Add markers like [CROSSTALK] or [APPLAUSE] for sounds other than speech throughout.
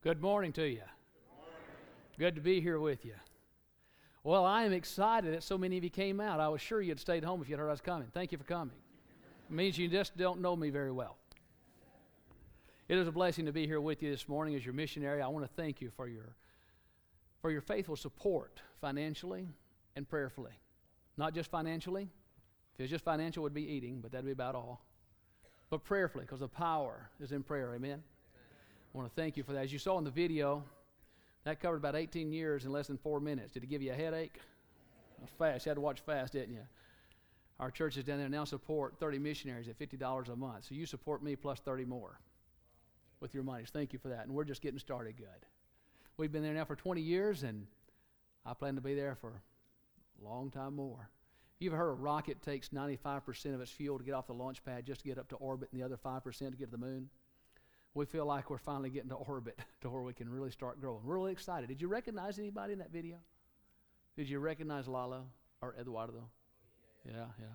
Good morning to you. Good to be here with you. Well, I am excited that so many of you came out. I was sure you'd stayed home if you'd heard I was coming. Thank you for coming. It means you just don't know me very well. It is a blessing to be here with you this morning as your missionary. I want to thank you for your for your faithful support financially and prayerfully. Not just financially. If it was just financial, it would be eating, but that'd be about all. But prayerfully, because the power is in prayer. Amen. I want to thank you for that. As you saw in the video, that covered about 18 years in less than four minutes. Did it give you a headache? Fast. You had to watch fast, didn't you? Our churches down there now support 30 missionaries at $50 a month. So you support me plus 30 more with your money. Thank you for that. And we're just getting started good. We've been there now for 20 years, and I plan to be there for a long time more. You've heard a rocket takes 95% of its fuel to get off the launch pad just to get up to orbit, and the other 5% to get to the moon? We feel like we're finally getting to orbit [LAUGHS] to where we can really start growing. We're really excited. Did you recognize anybody in that video? Did you recognize Lalo or Eduardo? Yeah, yeah,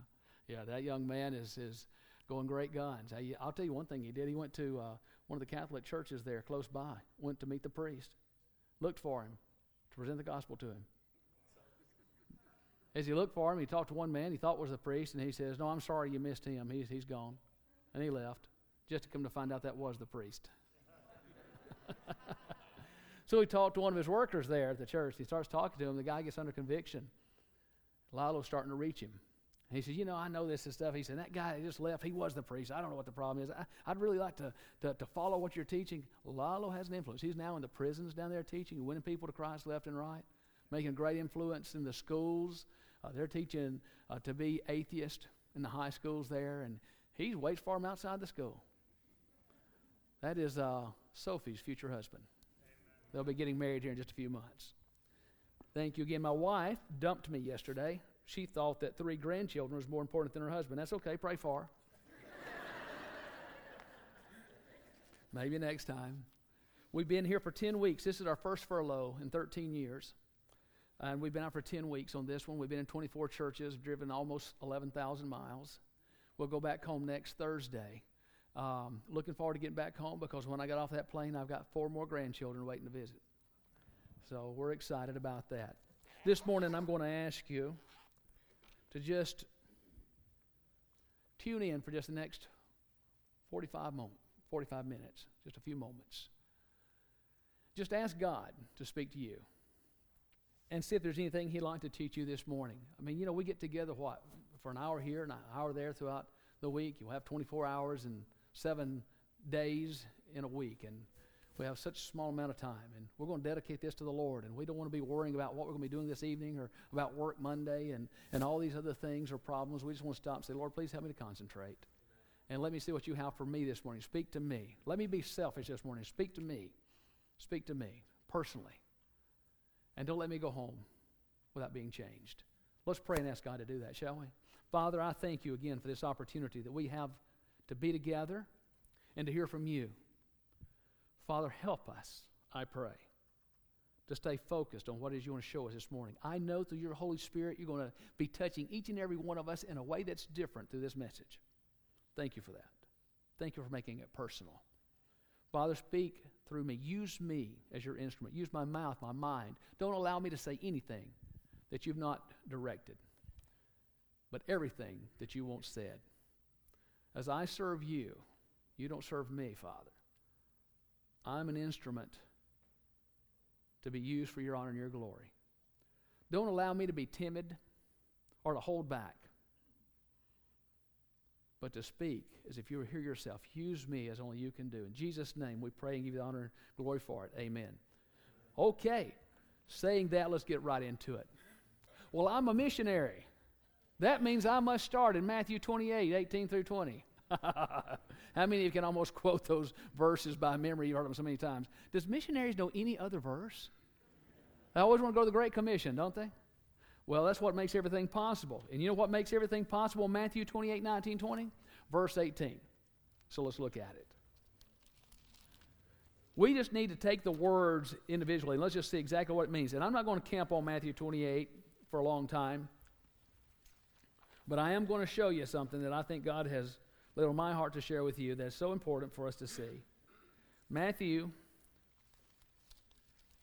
yeah. That young man is is going great guns. I, will tell you one thing he did. He went to uh, one of the Catholic churches there close by. Went to meet the priest. Looked for him to present the gospel to him. As he looked for him, he talked to one man he thought was the priest, and he says, "No, I'm sorry you missed him. He's he's gone," and he left just to come to find out that was the priest. [LAUGHS] so he talked to one of his workers there at the church. He starts talking to him. The guy gets under conviction. Lilo's starting to reach him. he says, You know, I know this and stuff. He said, That guy just left, he was the priest. I don't know what the problem is. I, would really like to, to, to, follow what you're teaching. Lilo has an influence. He's now in the prisons down there teaching, winning people to Christ left and right, making a great influence in the schools. Uh, they're teaching uh, to be atheist in the high schools there, and he waits for them outside the school. That is uh, Sophie's future husband. Amen. They'll be getting married here in just a few months. Thank you again. My wife dumped me yesterday. She thought that three grandchildren was more important than her husband. That's okay. Pray for her. [LAUGHS] Maybe next time. We've been here for 10 weeks. This is our first furlough in 13 years. And we've been out for 10 weeks on this one. We've been in 24 churches, driven almost 11,000 miles. We'll go back home next Thursday. Um, looking forward to getting back home because when I got off that plane, I've got four more grandchildren waiting to visit. So we're excited about that. This morning, I'm going to ask you to just tune in for just the next 45 moments, 45 minutes, just a few moments. Just ask God to speak to you and see if there's anything He'd like to teach you this morning. I mean, you know, we get together, what, for an hour here and an hour there throughout the week. You'll have 24 hours and seven days in a week, and we have such a small amount of time, and we're going to dedicate this to the Lord, and we don't want to be worrying about what we're going to be doing this evening or about work Monday and, and all these other things or problems. We just want to stop and say, Lord, please help me to concentrate. And let me see what you have for me this morning. Speak to me. Let me be selfish this morning. Speak to me. Speak to me personally. And don't let me go home without being changed. Let's pray and ask God to do that, shall we? Father, I thank you again for this opportunity that we have to be together and to hear from you. Father, help us, I pray, to stay focused on what it is you want to show us this morning. I know through your Holy Spirit, you're going to be touching each and every one of us in a way that's different through this message. Thank you for that. Thank you for making it personal. Father, speak through me. Use me as your instrument. Use my mouth, my mind. Don't allow me to say anything that you've not directed, but everything that you want said. As I serve you, you don't serve me, Father. I'm an instrument to be used for your honor and your glory. Don't allow me to be timid or to hold back, but to speak as if you were here yourself. Use me as only you can do. In Jesus' name, we pray and give you the honor and glory for it. Amen. Okay, saying that, let's get right into it. Well, I'm a missionary. That means I must start in Matthew 28, 18 through 20. [LAUGHS] How many of you can almost quote those verses by memory? You've heard them so many times. Does missionaries know any other verse? They always want to go to the Great Commission, don't they? Well, that's what makes everything possible. And you know what makes everything possible? Matthew 28, 19, 20? Verse 18. So let's look at it. We just need to take the words individually and let's just see exactly what it means. And I'm not going to camp on Matthew 28 for a long time. But I am going to show you something that I think God has laid on my heart to share with you that's so important for us to see. Matthew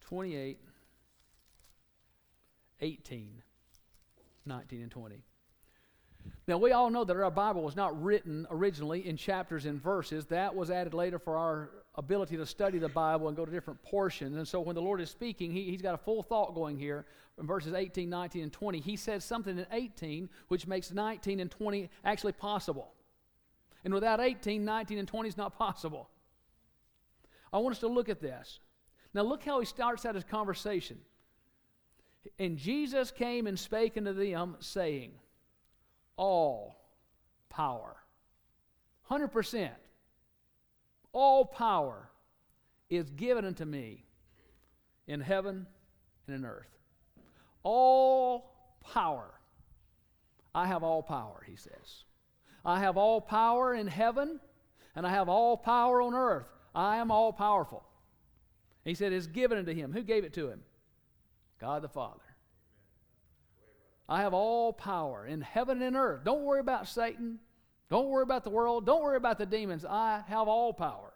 28, 18, 19, and 20. Now, we all know that our Bible was not written originally in chapters and verses. That was added later for our ability to study the Bible and go to different portions. And so when the Lord is speaking, he, has got a full thought going here in verses 18, 19, and 20. He says something in 18 which makes 19 and 20 actually possible. And without 18, 19, and 20 is not possible. I want us to look at this. Now, look how he starts out his conversation. And Jesus came and spake unto them, saying, All power, 100%, all power is given unto me in heaven and in earth. All power. I have all power, he says. I have all power in heaven and I have all power on earth. I am all powerful. He said, It's given unto him. Who gave it to him? God the Father. I have all power in heaven and earth. Don't worry about Satan. Don't worry about the world. Don't worry about the demons. I have all power.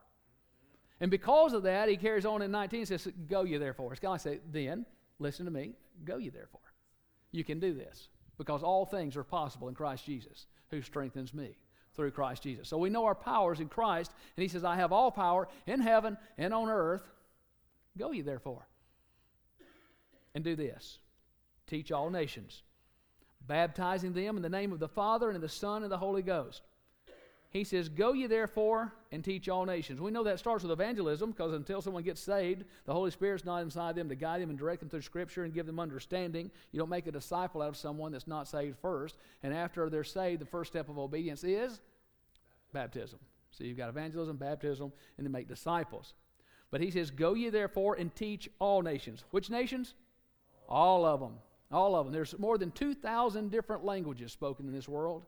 And because of that, he carries on in 19 and says, Go you therefore. It's kind say, Then, listen to me, go you therefore. You can do this because all things are possible in Christ Jesus who strengthens me through Christ Jesus. So we know our powers in Christ, and he says, I have all power in heaven and on earth. Go ye therefore. And do this teach all nations, baptizing them in the name of the Father and the Son and the Holy Ghost. He says, Go ye therefore and teach all nations. We know that starts with evangelism because until someone gets saved, the Holy Spirit's not inside them to guide them and direct them through Scripture and give them understanding. You don't make a disciple out of someone that's not saved first. And after they're saved, the first step of obedience is baptism. So you've got evangelism, baptism, and then make disciples. But he says, Go ye therefore and teach all nations. Which nations? All of them. All of them. There's more than 2,000 different languages spoken in this world.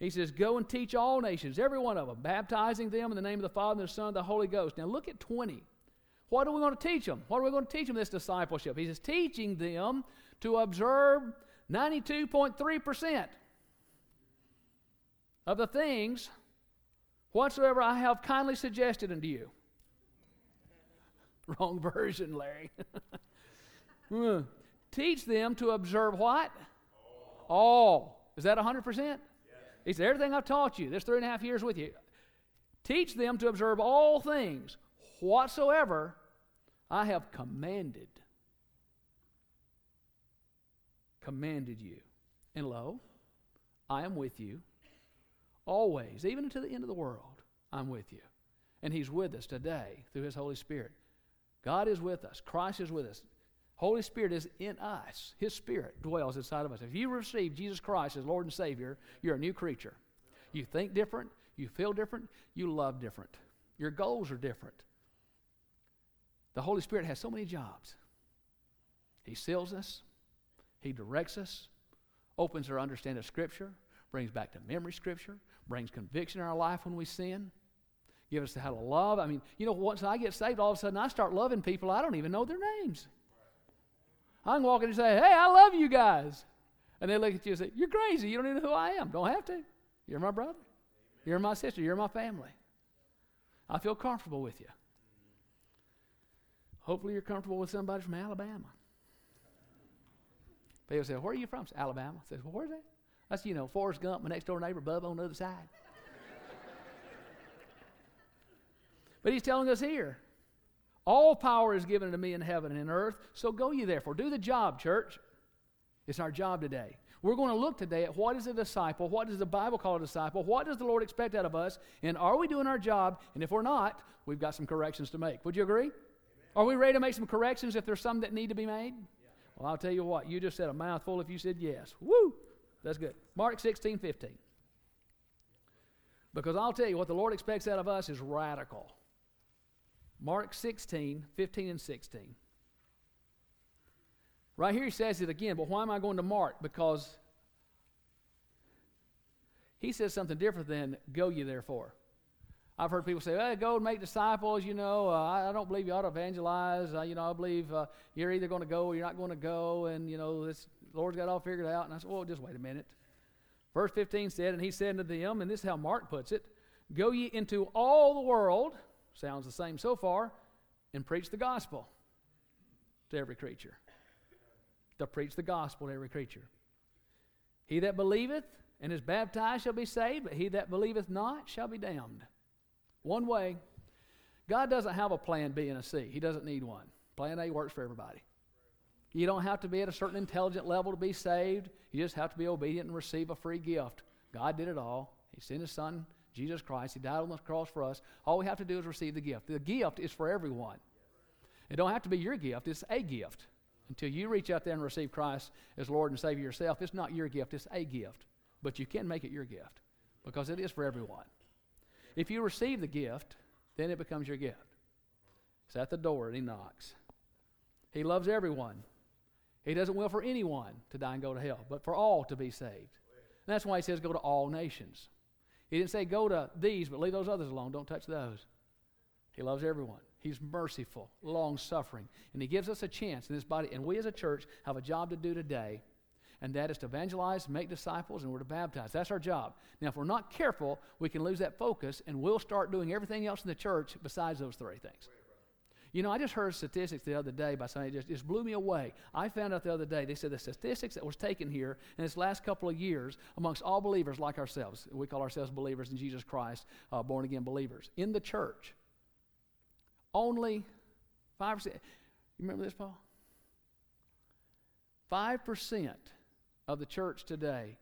He says, Go and teach all nations, every one of them, baptizing them in the name of the Father and the Son and the Holy Ghost. Now look at 20. What are we going to teach them? What are we going to teach them this discipleship? He says, Teaching them to observe 92.3% of the things whatsoever I have kindly suggested unto you. [LAUGHS] Wrong version, Larry. [LAUGHS] Hmm. Teach them to observe what? All. All. Is that 100%? He said, Everything I've taught you, this three and a half years with you, teach them to observe all things whatsoever I have commanded. Commanded you. And lo, I am with you always, even unto the end of the world. I'm with you. And He's with us today through His Holy Spirit. God is with us, Christ is with us. Holy Spirit is in us. His Spirit dwells inside of us. If you receive Jesus Christ as Lord and Savior, you're a new creature. You think different, you feel different, you love different. Your goals are different. The Holy Spirit has so many jobs. He seals us, He directs us, opens our understanding of Scripture, brings back to memory Scripture, brings conviction in our life when we sin, gives us how to love. I mean, you know, once I get saved, all of a sudden I start loving people I don't even know their names. I can walk in and say, hey, I love you guys. And they look at you and say, you're crazy. You don't even know who I am. Don't have to. You're my brother. You're my sister. You're my family. I feel comfortable with you. Hopefully, you're comfortable with somebody from Alabama. People say, Where are you from? Alabama. I says, Well, where's that? That's, you know, Forrest Gump, my next door neighbor, Bubba on the other side. but he's telling us here all power is given to me in heaven and in earth, so go ye therefore. Do the job, church. It's our job today. We're going to look today at what is a disciple, what does the Bible call a disciple, what does the Lord expect out of us, and are we doing our job? And if we're not, we've got some corrections to make. Would you agree? Amen. Are we ready to make some corrections if there's some that need to be made? Yeah. Well, I'll tell you what, you just said a mouthful if you said yes. Woo! That's good. Mark 16, 15. Because I'll tell you what the Lord expects out of us is radical. Mark 16, 15 and 16. Right here he says it again, but why am I going to Mark? Because he says something different than go ye therefore. I've heard people say, hey, go and make disciples. You know, uh, I, don't believe you ought to evangelize. Uh, you know, I believe uh, you're either going to go or you're not going to go. And, you know, this Lord's got all figured out. And I said, well, just wait a minute. Verse 15 said, And he said unto them, and this is how Mark puts it Go ye into all the world Sounds the same so far. And preach the gospel. to every creature, to preach the gospel to every creature. He that believeth and is baptized shall be saved, but he that believeth not shall be damned. One way. God doesn't have a plan B and a C. He doesn't need one. Plan A works for everybody. You don't have to be at a certain intelligent level to be saved. You just have to be obedient and receive a free gift. God did it all. He sent His Son, Jesus Christ. He died on the cross for us. All we have to do is receive the gift. The gift is for everyone. It don't have to be your gift. It's a gift. Until you reach out there and receive Christ as Lord and Savior yourself, it's not your gift. It's a gift. But you can make it your gift because it is for everyone. If you receive the gift, then it becomes your gift. It's at the door and He knocks. He loves everyone. He doesn't will for anyone to die and go to hell, but for all to be saved. And that's why He says go to all nations. He didn't say go to these, but leave those others alone. Don't touch those. He loves everyone. He's merciful, long suffering. And He gives us a chance in this body. And we as a church have a job to do today, and that is to evangelize, make disciples, and we're to baptize. That's our job. Now, if we're not careful, we can lose that focus, and we'll start doing everything else in the church besides those three things. You know, I just heard statistics the other day by somebody just, just blew me away. I found out the other day, they said the statistics that was taken here in this last couple of years amongst all believers like ourselves, we call ourselves believers in Jesus Christ, uh, born again believers, in the church, only 5%. You remember this, Paul? 5% of the church today,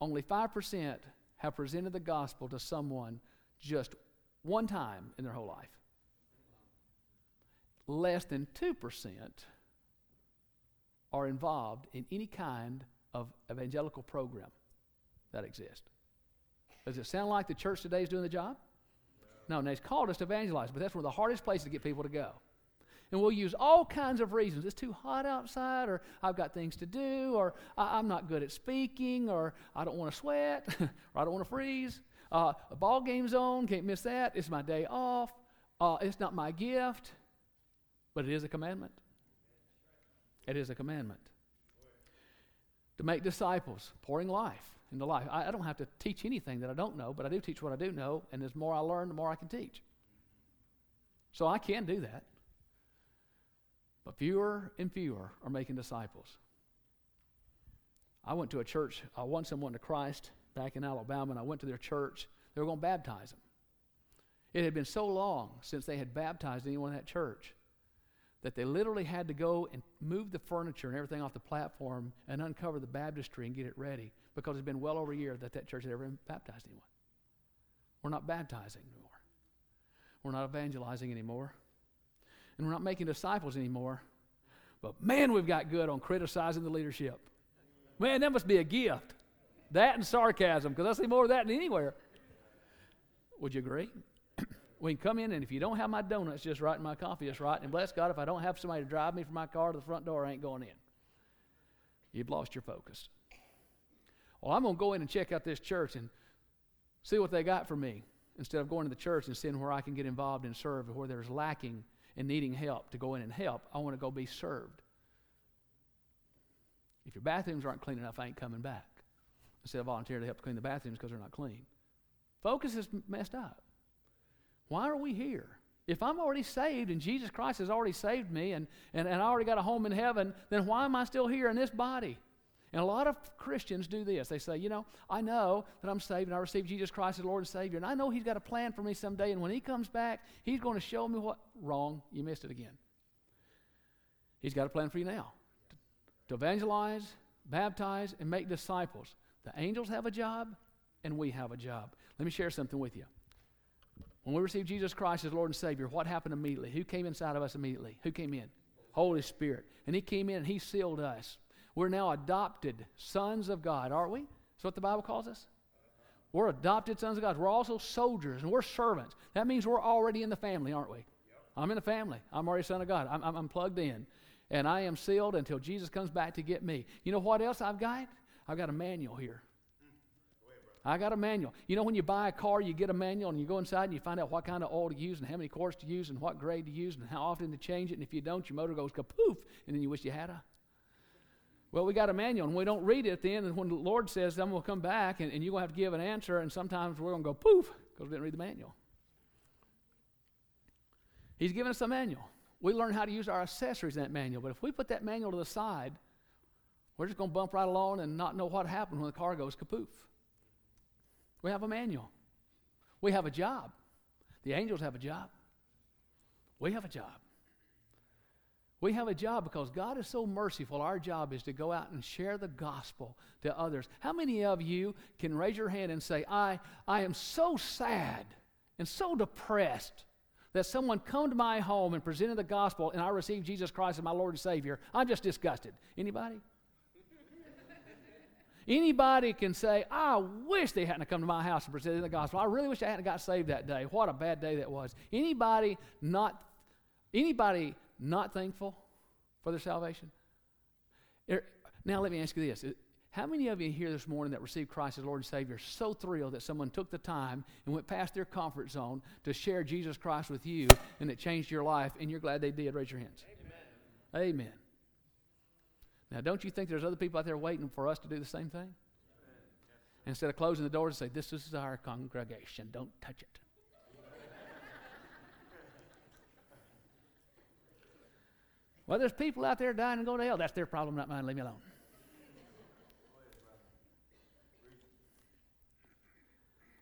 only 5% have presented the gospel to someone just one time in their whole life less than 2% are involved in any kind of evangelical program that exists. Does it sound like the church today is doing the job? No, and they've called us to evangelize, but that's one of the hardest places to get people to go. And we'll use all kinds of reasons. It's too hot outside, or I've got things to do, or I- am not good at speaking, or I don't want to sweat, [LAUGHS] or I don't want to freeze. Uh, a ball game's on, can't miss that. It's my day off. Uh, it's not my gift. But it is a commandment. It is a commandment. To make disciples, pouring life into life. I, I, don't have to teach anything that I don't know, but I do teach what I do know, and the more I learn, the more I can teach. So I can do that. But fewer and fewer are making disciples. I went to a church, I won someone to Christ back in Alabama, and I went to their church. They were going to baptize them. It had been so long since they had baptized anyone in that church that they literally had to go and move the furniture and everything off the platform and uncover the baptistry and get it ready because it's been well over a year that that church had ever baptized anyone. We're not baptizing anymore. We're not evangelizing anymore. And we're not making disciples anymore. But man, we've got good on criticizing the leadership. Man, that must be a gift. That and sarcasm, because I see more of that than anywhere. Would you agree? We can come in, and if you don't have my donuts just right and my coffee just right, and bless God, if I don't have somebody to drive me from my car to the front door, I ain't going in. You've lost your focus. Well, I'm going to go in and check out this church and see what they got for me instead of going to the church and seeing where I can get involved and serve, where there's lacking and needing help to go in and help. I want to go be served. If your bathrooms aren't clean enough, I ain't coming back. Instead of volunteering to help clean the bathrooms because they're not clean. Focus is messed up. Why are we here? If I'm already saved and Jesus Christ has already saved me and, and, and I already got a home in heaven, then why am I still here in this body? And a lot of Christians do this. They say, you know, I know that I'm saved and I received Jesus Christ as Lord and Savior, and I know He's got a plan for me someday, and when He comes back, He's going to show me what. Wrong. You missed it again. He's got a plan for you now to, to evangelize, baptize, and make disciples. The angels have a job, and we have a job. Let me share something with you. When we received Jesus Christ as Lord and Savior, what happened immediately? Who came inside of us immediately? Who came in? Holy Spirit. And He came in and He sealed us. We're now adopted sons of God, aren't we? That's what the Bible calls us. We're adopted sons of God. We're also soldiers and we're servants. That means we're already in the family, aren't we? I'm in the family. I'm already son of God. I'm, I'm, I'm plugged in. And I am sealed until Jesus comes back to get me. You know what else I've got? I've got a manual here. I got a manual. You know, when you buy a car, you get a manual and you go inside and you find out what kind of oil to use and how many quarts to use and what grade to use and how often to change it. And if you don't, your motor goes kapoof, and then you wish you had a. Well, we got a manual, and we don't read it at the end. And when the Lord says, I'm going to come back, and, and you're going to have to give an answer, and sometimes we're going to go poof because we didn't read the manual. He's given us a manual. we learn how to use our accessories in that manual. But if we put that manual to the side, we're just going to bump right along and not know what happened when the car goes kapoof. We have a manual. We have a job. The angels have a job. We have a job. We have a job because God is so merciful. Our job is to go out and share the gospel to others. How many of you can raise your hand and say, I, I am so sad and so depressed that someone come to my home and presented the gospel and I received Jesus Christ as my Lord and Savior? I'm just disgusted. Anybody? Anybody can say, I wish they hadn't come to my house and presented the gospel. I really wish I hadn't got saved that day. What a bad day that was. Anybody not anybody not thankful for their salvation? Er, now, let me ask you this. How many of you here this morning that received Christ as Lord and Savior so thrilled that someone took the time and went past their comfort zone to share Jesus Christ with you and it changed your life and you're glad they did? Raise your hands. Amen. Amen. Now, don't you think there's other people out there waiting for us to do the same thing? Instead of closing the doors and say, This is our congregation, don't touch it. [LAUGHS] Well, there's people out there dying and going to hell. That's their problem, not mine. Leave me alone.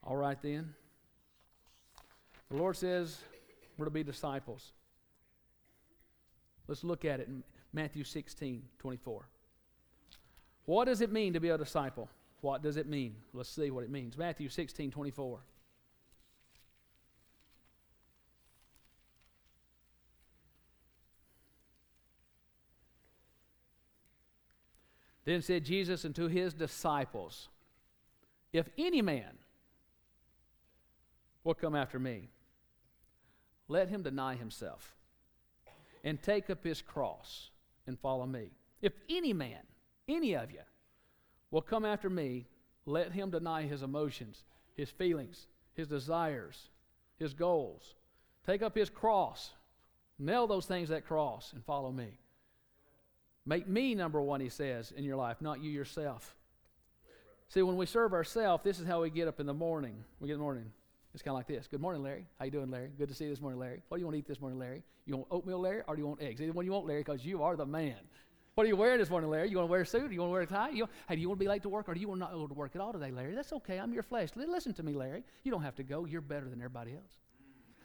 All right, then. The Lord says we're to be disciples. Let's look at it in Matthew 16 24. What does it mean to be a disciple? What does it mean? Let's see what it means. Matthew 16 24. Then said Jesus unto his disciples, If any man will come after me, let him deny himself and take up his cross and follow me. If any man, any of you, will come after me, let him deny his emotions, his feelings, his desires, his goals. Take up his cross, nail those things that cross, and follow me. Make me number one, he says, in your life, not you yourself. See, when we serve ourselves, this is how we get up in the morning. We get in the morning. It's kind of like this. Good morning, Larry. How you doing, Larry? Good to see you this morning, Larry. What do you want to eat this morning, Larry? You want oatmeal, Larry, or do you want eggs? Either one you want, Larry, because you are the man. What are you wearing this morning, Larry? You want to wear a suit? You want to wear a tie? You, hey, do you want to be late to work, or do you want not go to work at all today, Larry? That's okay. I'm your flesh. Listen to me, Larry. You don't have to go. You're better than everybody else.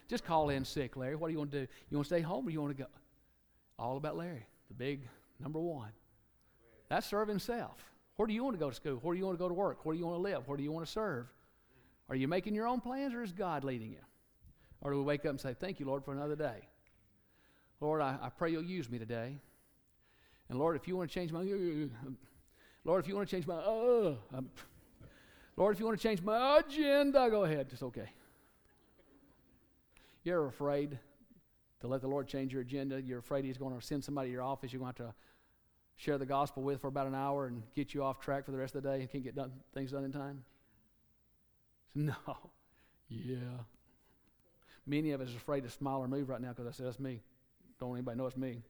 Just call in sick, Larry. What do you want to do? You want to stay home, or you want to go? All about Larry, the big number one. That's serving self. Where do you want to go to school? Where do you want to go to work? Where do you want to live? Where do you want to serve? Are you making your own plans or is God leading you? Or do we wake up and say, Thank you, Lord, for another day? Lord, I, I pray you'll use me today. And Lord, if you want to change my, Lord, if you want to change my, uh, um, Lord, if you want to change my agenda, go ahead. It's okay. You're afraid to let the Lord change your agenda. You're afraid He's going to send somebody to your office. You're going to have to share the gospel with for about an hour and get you off track for the rest of the day and can't get done, things done in time? [LAUGHS] No. Yeah. Many of us are afraid to smile or move right now because I said, that's me. Don't anybody know it's me.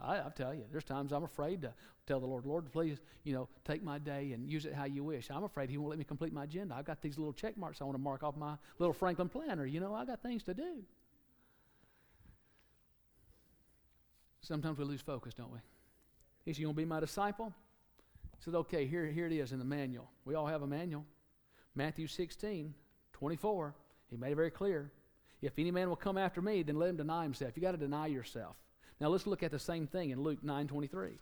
I, I tell you, there's times I'm afraid to tell the Lord, Lord, please, you know, take my day and use it how you wish. I'm afraid He won't let me complete my agenda. I've got these little check marks I want to mark off my little Franklin planner. You know, I got things to do. Sometimes we lose focus, don't we? He said, You want to be my disciple? I said, Okay, here, here it is in the manual. We all have a manual. Matthew 16, 24. He made it very clear. If any man will come after me, then let him deny himself. You got to deny yourself. Now let's look at the same thing in Luke 9 23.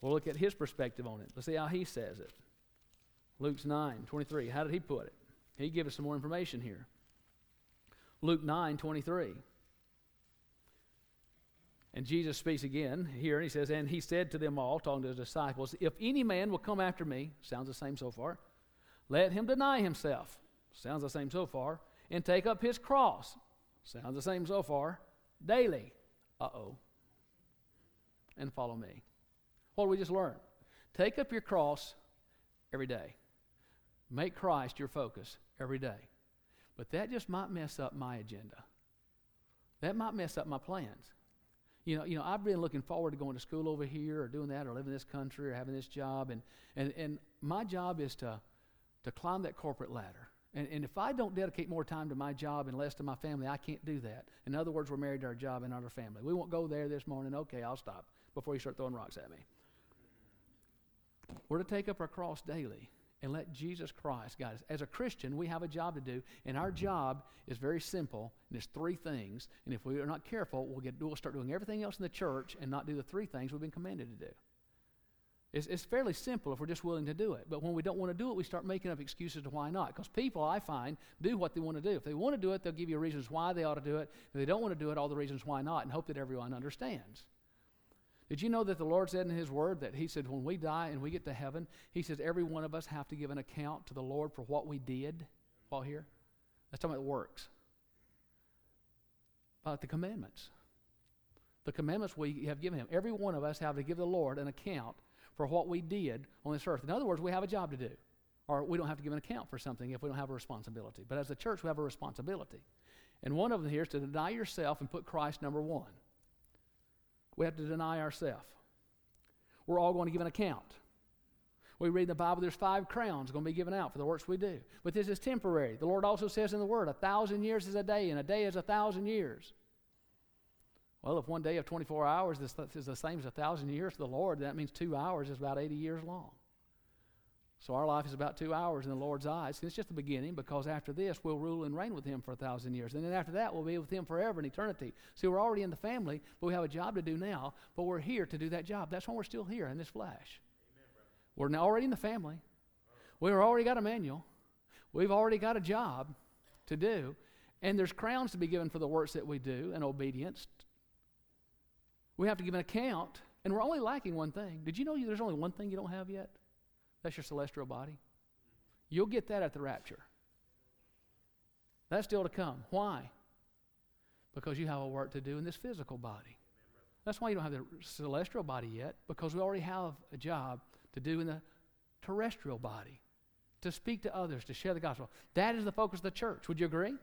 We'll look at his perspective on it. Let's see how he says it. Luke's 9 23. How did he put it? He gave us some more information here. Luke 9 23. And Jesus speaks again here, and he says, And he said to them all, talking to his disciples, If any man will come after me, sounds the same so far, let him deny himself, sounds the same so far, and take up his cross, sounds the same so far, daily, uh oh, and follow me. What did we just learn? Take up your cross every day. Make Christ your focus every day. But that just might mess up my agenda. That might mess up my plans. You know, you know, I've been looking forward to going to school over here or doing that or living in this country or having this job. And, and, and my job is to, to climb that corporate ladder And, and if I don't dedicate more time to my job and less to my family, I can't do that. In other words, we're married to our job and not our family. We won't go there this morning. Okay, I'll stop before you start throwing rocks at me. We're to take up our cross daily and let Jesus Christ guide us. As a Christian, we have a job to do, and our job is very simple, and it's three things. And if we are not careful, we'll, get, we'll start doing everything else in the church and not do the three things we've been commanded to do. It's, it's fairly simple if we're just willing to do it. But when we don't want to do it, we start making up excuses to why not. Because people, I find, do what they want to do. If they want to do it, they'll give you reasons why they ought to do it. If they don't want to do it, all the reasons why not, and hope that everyone understands. Did you know that the Lord said in His Word that He said when we die and we get to heaven, He says every one of us have to give an account to the Lord for what we did while here? That's talking about the works. About the commandments. The commandments we have given Him. Every one of us have to give the Lord an account for what we did on this earth. In other words, we have a job to do. Or we don't have to give an account for something if we don't have a responsibility. But as a church, we have a responsibility. And one of them here is to deny yourself and put Christ number one. We have to deny ourselves. We're all going to give an account. We read in the Bible there's five crowns going to be given out for the works we do. But this is temporary. The Lord also says in the Word, a thousand years is a day, and a day is a thousand years. Well, if one day of 24 hours is the same as a thousand years to the Lord, that means two hours is about 80 years long. So our life is about two hours in the Lord's eyes. And it's just the beginning because after this, we'll rule and reign with Him for a thousand years. And then after that, we'll be with Him forever in eternity. See, we're already in the family, but we have a job to do now, but we're here to do that job. That's why we're still here in this flesh. Amen, we're already in the family. We've already got a manual. We've already got a job to do. And there's crowns to be given for the works that we do and obedience. We have to give an account, and we're only lacking one thing. Did you know there's only one thing you don't have yet? That's your celestial body. You'll get that at the rapture. That's still to come. Why? Because you have a work to do in this physical body. That's why you don't have the celestial body yet, because we already have a job to do in the terrestrial body to speak to others, to share the gospel. That is the focus of the church. Would you agree?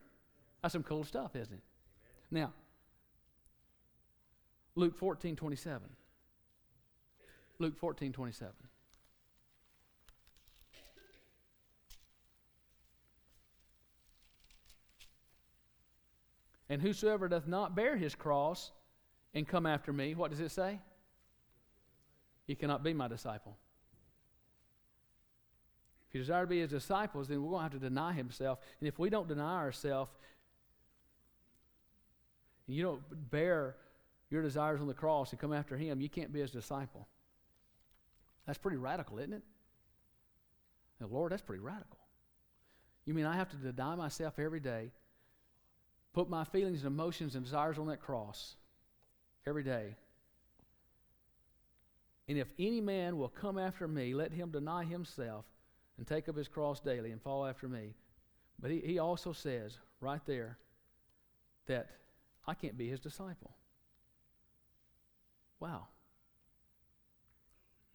That's some cool stuff, isn't it? Now, Luke 14 27. Luke 14 27. And whosoever doth not bear his cross and come after me, what does it say? He cannot be my disciple. If you desire to be his disciples, then we're going to have to deny himself. And if we don't deny ourselves, and you don't bear your desires on the cross and come after him, you can't be his disciple. That's pretty radical, isn't it? Now, Lord, that's pretty radical. You mean I have to deny myself every day put my feelings and emotions and desires on that cross every day. And if any man will come after me, let him deny himself and take up his cross daily and follow after me. But he, he also says right there that I can't be his disciple. Wow.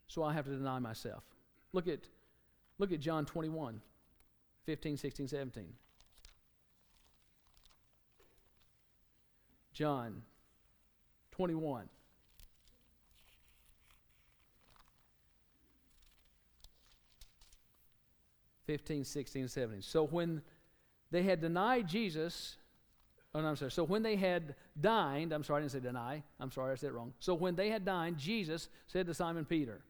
So I have to deny myself. Look at, look at John 21, 15, 16, 17. John 21. Fifteen, sixteen, seventeen. So when they had denied Jesus, oh no, I'm sorry. So when they had dined, I'm sorry, I didn't say deny. I'm sorry, I said it wrong. So when they had dined, Jesus said to Simon Peter,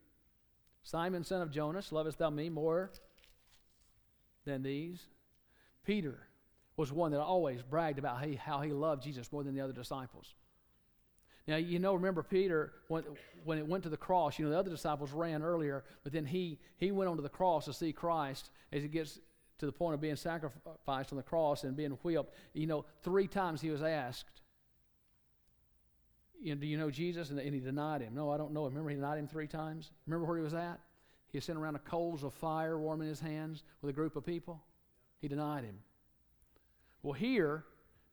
Simon, son of Jonas, lovest thou me more than these? Peter, was one that always bragged about how he, how he loved Jesus more than the other disciples. Now, you know, remember Peter, when, when it went to the cross, you know, the other disciples ran earlier, but then he, he went onto the cross to see Christ as he gets to the point of being sacrificed on the cross and being whipped. You know, three times he was asked, you know, Do you know Jesus? And, and he denied him. No, I don't know him. Remember, he denied him three times? Remember where he was at? He was sitting around the coals of fire warming his hands with a group of people. He denied him. Well, here,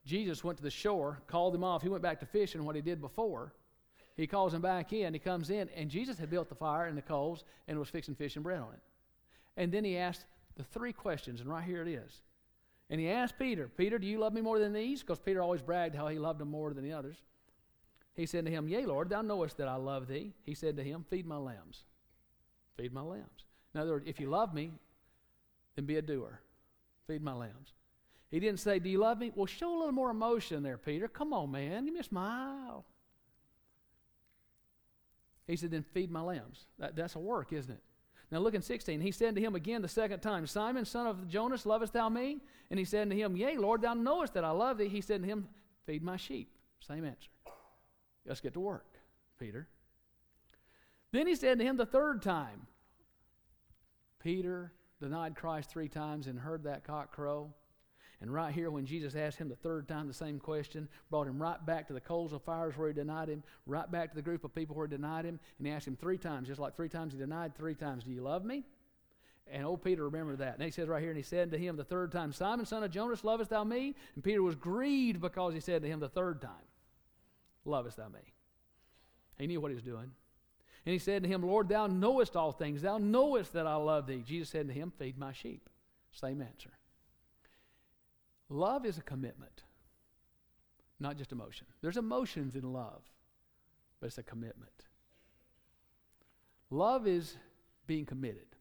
Jesus went to the shore, called them off. He went back to fishing what he did before. He calls them back in. He comes in, and Jesus had built the fire and the coals and was fixing fish and bread on it. And then he asked the three questions, and right here it is. And he asked Peter, Peter, do you love me more than these? Because Peter always bragged how he loved him more than the others. He said to him, Yea, Lord, thou knowest that I love thee. He said to him, Feed my lambs. Feed my lambs. In other words, if you love me, then be a doer. Feed my lambs. He didn't say, Do you love me? Well, show a little more emotion there, Peter. Come on, man. Give me a smile. He said, Then feed my lambs. That, that's a work, isn't it? Now look in 16. He said to him again the second time, Simon, son of Jonas, lovest thou me? And he said to him, Yea, Lord, thou knowest that I love thee. He said to him, Feed my sheep. Same answer. Let's get to work, Peter. Then he said to him the third time, Peter denied Christ three times and heard that cock crow. And right here, when Jesus asked him the third time the same question, brought him right back to the coals of fires where he denied him, right back to the group of people where he denied him, and he asked him three times, just like three times he denied, three times, Do you love me? And old Peter remembered that. And he says right here, and he said to him the third time, Simon, son of Jonas, lovest thou me? And Peter was grieved because he said to him the third time, Lovest thou me? He knew what he was doing. And he said to him, Lord, thou knowest all things. Thou knowest that I love thee. Jesus said to him, Feed my sheep. Same answer. Love is a commitment, not just emotion. There's emotions in love, but it's a commitment. Love is being committed.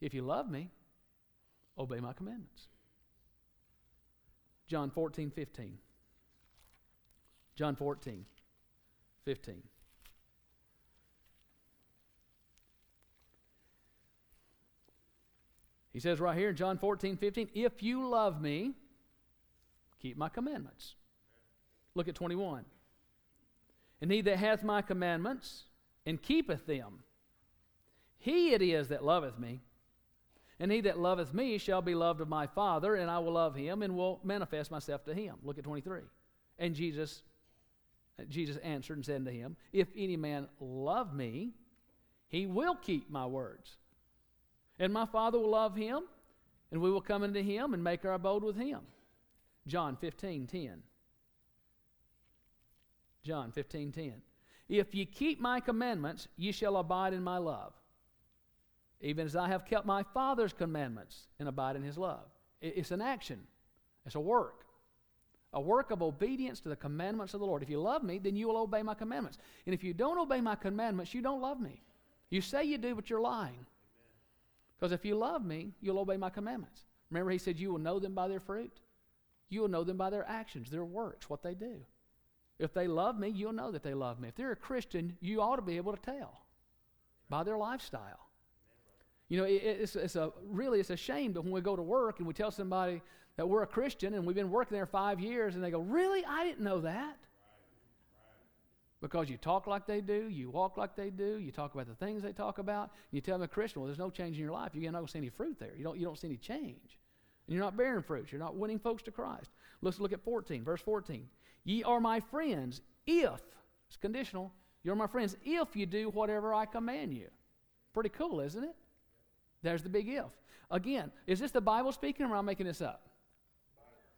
If you love me, obey my commandments. John 14, 15. John 14, 15. He says right here in John 14, 15, if you love me, keep my commandments. Look at 21. And he that hath my commandments and keepeth them, he it is that loveth me. And he that loveth me shall be loved of my Father, and I will love him and will manifest myself to him. Look at 23. And Jesus, uh, Jesus answered and said unto him, If any man love me, he will keep my words. And my Father will love him, and we will come into him and make our abode with him. John 15, 10. John 15, 10. If ye keep my commandments, ye shall abide in my love, even as I have kept my Father's commandments and abide in his love. It's an action, it's a work. A work of obedience to the commandments of the Lord. If you love me, then you will obey my commandments. And if you don't obey my commandments, you don't love me. You say you do, but you're lying. Because if you love me, you'll obey my commandments. Remember, he said, You will know them by their fruit. You will know them by their actions, their works, what they do. If they love me, you'll know that they love me. If they're a Christian, you ought to be able to tell by their lifestyle. You know, it, it's, it's a really it's a shame that when we go to work and we tell somebody that we're a Christian and we've been working there five years, and they go, "Really? I didn't know that." Because you talk like they do, you walk like they do, you talk about the things they talk about, you tell them a Christian, well, there's no change in your life. You're not going to see any fruit there. You don't, you don't see any change. You're not bearing fruit. You're not winning folks to Christ. Let's look at 14, verse 14. Ye are my friends if, it's conditional, you're my friends if you do whatever I command you. Pretty cool, isn't it? There's the big if. Again, is this the Bible speaking or am I making this up?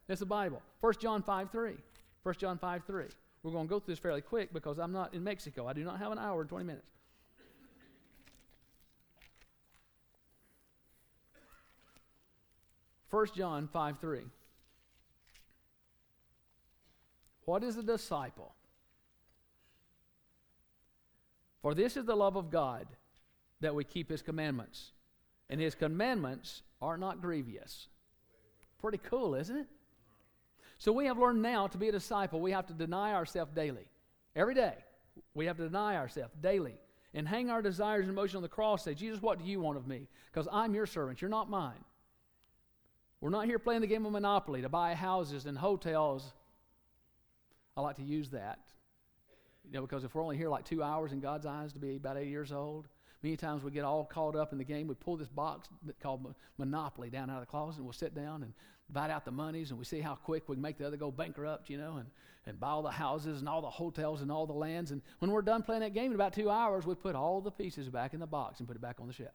It's the Bible. 1 John 5 3. 1 John 5 3. We're going to go through this fairly quick because I'm not in Mexico. I do not have an hour and 20 minutes. First John 5 3. What is a disciple? For this is the love of God, that we keep his commandments. And his commandments are not grievous. Pretty cool, isn't it? So we have learned now to be a disciple, we have to deny ourselves daily. Every day, we have to deny ourselves daily and hang our desires and emotions on the cross. Say, Jesus, what do you want of me? Because I'm your servant, you're not mine. We're not here playing the game of Monopoly to buy houses and hotels. I like to use that. You know, because if we're only here like two hours in God's eyes to be about 80 years old, many times we get all caught up in the game. We pull this box called Monopoly down out of the closet and we'll sit down and divide out the monies and we see how quick we can make the other go bankrupt, you know, and, and buy all the houses and all the hotels and all the lands. And when we're done playing that game in about two hours, we put all the pieces back in the box and put it back on the shelf.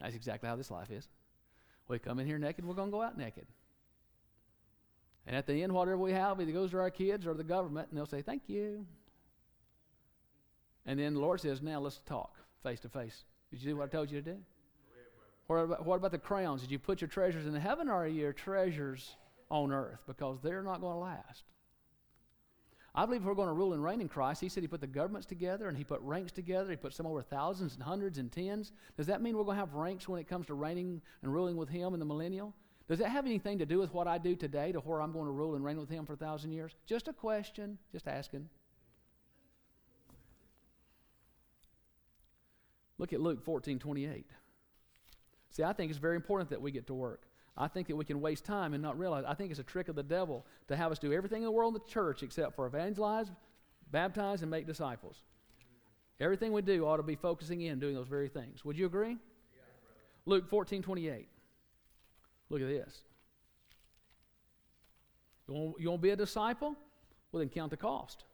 That's exactly how this life is. We come in here naked, we're going to go out naked. And at the end, whatever we have either goes to our kids or the government, and they'll say, Thank you. And then the Lord says, Now let's talk face to face. Did you do what I told you to do? What about, what about the crowns? Did you put your treasures in heaven or are your treasures on earth? Because they're not going to last. I believe if we're going to rule and reign in Christ, he said he put the governments together and he put ranks together. He put some over thousands and hundreds and tens. Does that mean we're going to have ranks when it comes to reigning and ruling with him in the millennial? Does that have anything to do with what I do today to where I'm going to rule and reign with him for a thousand years? Just a question, just asking. Look at Luke 14 28. See, I think it's very important that we get to work. I think that we can waste time and not realize. I think it's a trick of the devil to have us do everything in the world in the church except for evangelize, baptize, and make disciples. Everything we do ought to be focusing in doing those very things. Would you agree? Luke 14 28. Look at this. You want, you want to be a disciple? Well, then count the cost.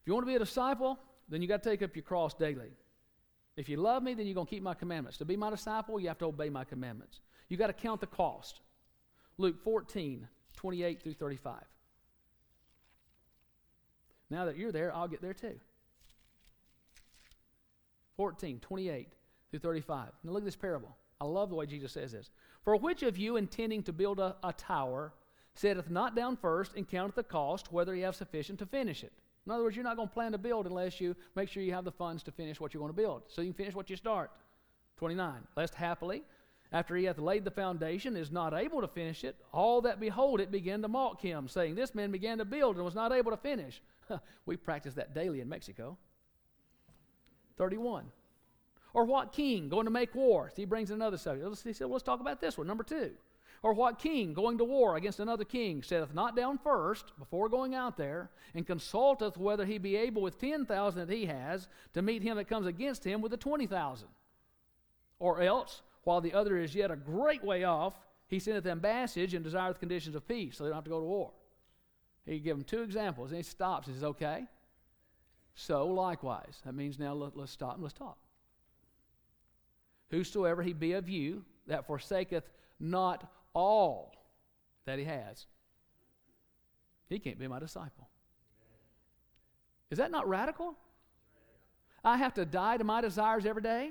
If you want to be a disciple, then you got to take up your cross daily. If you love me, then you're going to keep my commandments. To be my disciple, you have to obey my commandments. You got to count the cost. Luke 14, 28 through 35. Now that you're there, I'll get there too. 14, 28 through 35. Now look at this parable. I love the way Jesus says this. For which of you, intending to build a, a tower, setteth not down first and counteth the cost, whether he have sufficient to finish it? In other words, you're not going to plan to build unless you make sure you have the funds to finish what you're going to build. So you can finish what you start. 29. Lest happily, after he hath laid the foundation, is not able to finish it, all that behold it begin to mock him, saying, This man began to build and was not able to finish. [LAUGHS] we practice that daily in Mexico. 31. Or what king going to make war? He brings another subject. He said, well, let's talk about this one, number two. Or what king going to war against another king setteth not down first before going out there, and consulteth whether he be able with ten thousand that he has to meet him that comes against him with the twenty thousand? Or else, while the other is yet a great way off, he sendeth embassage and desireth conditions of peace, so they don't have to go to war. He give them two examples, and he stops and says, Okay. So likewise, that means now let, us stop and let's talk. Whosoever he be of you that forsaketh not all that he has, he can't be my disciple. Is that not radical? I have to die to my desires every day.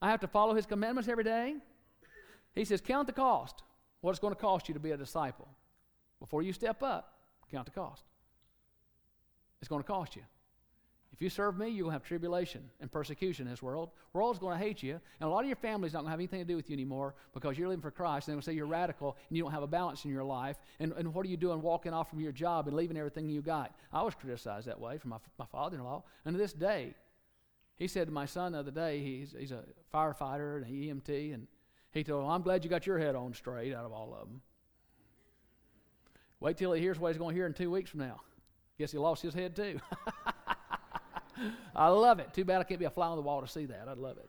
I have to follow his commandments every day. He says, Count the cost. What it's going to cost you to be a disciple. Before you step up, count the cost. It's going to cost you. If you serve me, going to have tribulation and persecution in this world. World's going to hate you, and a lot of your family's not going to have anything to do with you anymore because you're living for Christ. And they're going to say you're radical and you don't have a balance in your life. And, and what are you doing walking off from your job and leaving everything you got? I was criticized that way from my, my father in law. And to this day, he said to my son the other day, he's, he's a firefighter and an EMT, and he told him, I'm glad you got your head on straight out of all of them. Wait till he hears what he's going to hear in two weeks from now. Guess he lost his head too. [LAUGHS] I love it. Too bad I can't be a fly on the wall to see that. I'd love it.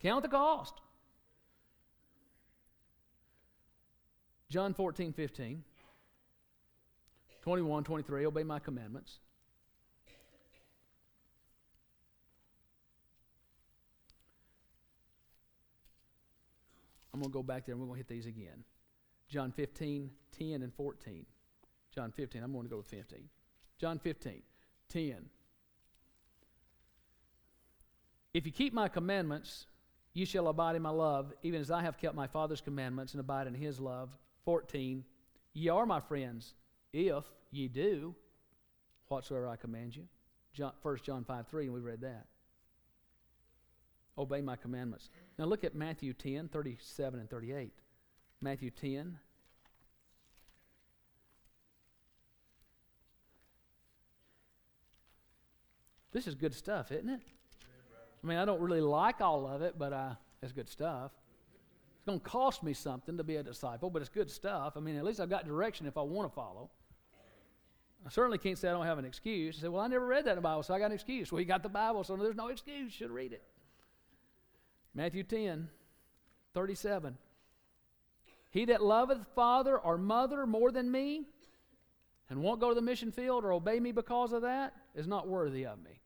Count the cost. John 14, 15, 21, 23, obey my commandments. I'm going to go back there and we're going to hit these again. John 15, 10, and 14. John 15, I'm going to go with 15. John 15, 10. If you keep my commandments, you shall abide in my love, even as I have kept my Father's commandments and abide in his love. 14. Ye are my friends, if ye do whatsoever I command you. John, 1 John 5 3, and we read that. Obey my commandments. Now look at Matthew 10, 37 and 38. Matthew 10, This is good stuff, isn't it? I mean, I don't really like all of it, but uh, it's good stuff. It's going to cost me something to be a disciple, but it's good stuff. I mean, at least I've got direction if I want to follow. I certainly can't say I don't have an excuse. I say, well, I never read that in the Bible, so I got an excuse. Well, you got the Bible, so there's no excuse. You should read it. Matthew 10, 37. He that loveth father or mother more than me and won't go to the mission field or obey me because of that is not worthy of me.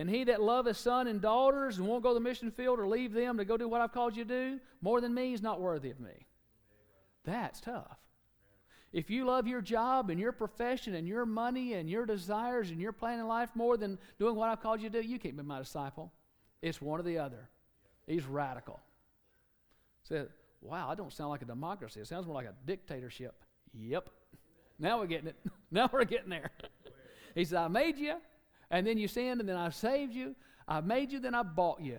And he that loveth son and daughters and won't go to the mission field or leave them to go do what I've called you to do more than me is not worthy of me. That's tough. If you love your job and your profession and your money and your desires and your plan in life more than doing what I've called you to do, you can't be my disciple. It's one or the other. He's radical. Said, wow, I don't sound like a democracy. It sounds more like a dictatorship. Yep. Now we're getting it. [LAUGHS] Now we're getting there. [LAUGHS] he said, I made you, and then you sinned, and then I saved you. I've made you, then I bought you.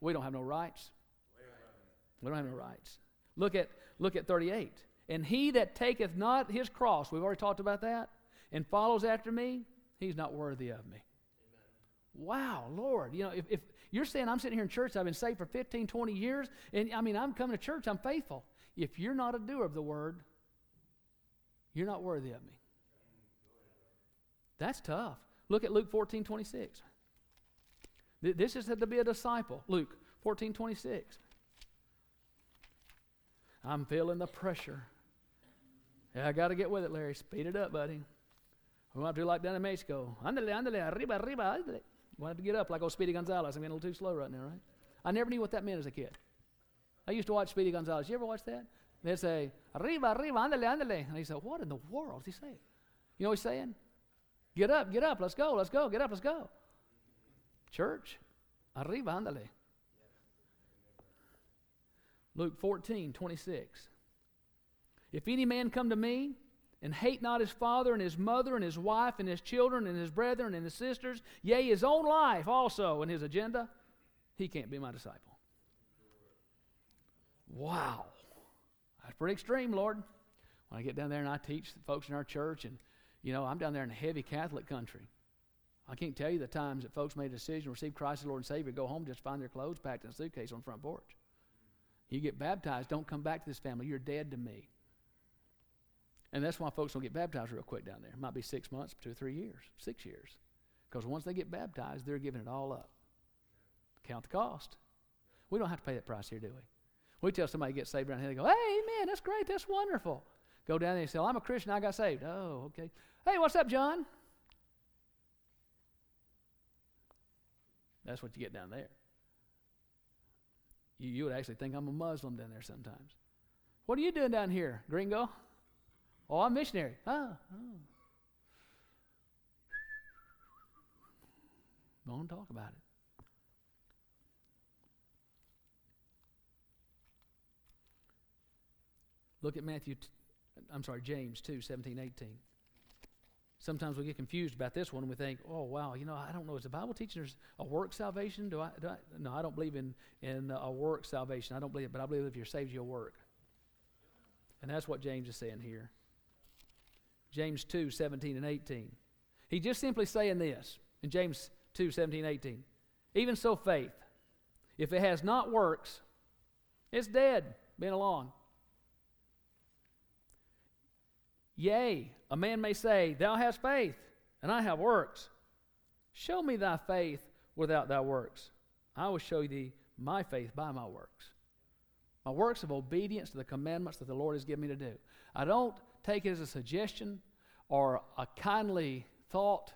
We don't have no rights. We don't have no rights. Look at, look at 38. And he that taketh not his cross, we've already talked about that, and follows after me, he's not worthy of me. Amen. Wow, Lord. You know, if, if you're saying I'm sitting here in church, I've been saved for 15, 20 years, and I mean, I'm coming to church, I'm faithful. If you're not a doer of the word, you're not worthy of me. That's tough. Look at Luke 14, 26. This is to be a disciple. Luke 14, 26. I'm feeling the pressure. Yeah, I got to get with it, Larry. Speed it up, buddy. We want to do like down in Mexico. Andale, andale, arriba, arriba, andale. We'll to get up like old Speedy Gonzales. I'm getting a little too slow right now, right? I never knew what that meant as a kid. I used to watch Speedy Gonzales. You ever watch that? They'd say, arriba, arriba, andale, andale. And he said, what in the world is he saying? You know what he's saying? Get up, get up, let's go, let's go, get up, let's go. Church, arriba, andale. Luke 14, 26. If any man come to me and hate not his father and his mother and his wife and his children and his brethren and his sisters, yea, his own life also and his agenda, he can't be my disciple. Wow. That's pretty extreme, Lord. When I get down there and I teach folks in our church, and, you know, I'm down there in a heavy Catholic country. I can't tell you the times that folks made a decision receive Christ as Lord and Savior, go home, just find their clothes packed in a suitcase on the front porch. You get baptized, don't come back to this family. You're dead to me. And that's why folks don't get baptized real quick down there. It might be six months, two or three years, six years. Because once they get baptized, they're giving it all up. Count the cost. We don't have to pay that price here, do we? We tell somebody to get saved around here, they go, hey, man, that's great, that's wonderful. Go down there and say, well, I'm a Christian, I got saved. Oh, okay. Hey, what's up, John? That's what you get down there. You, you would actually think I'm a Muslim down there sometimes. What are you doing down here, gringo? Oh, I'm missionary. Ah, oh, oh. Don't talk about it. Look at Matthew, I'm sorry, James 2, 17, 18. Sometimes we get confused about this one we think, oh, wow, you know, I don't know. Is the Bible teaching there's a work salvation? Do I, do I? No, I don't believe in, in a work salvation. I don't believe it, but I believe if you're saved, you'll work. And that's what James is saying here. James 2, 17 and 18. He's just simply saying this in James 2, 17, 18. Even so, faith, if it has not works, it's dead, been along. Yea, a man may say, Thou hast faith, and I have works. Show me thy faith without thy works. I will show thee my faith by my works. My works of obedience to the commandments that the Lord has given me to do. I don't take it as a suggestion or a kindly thought.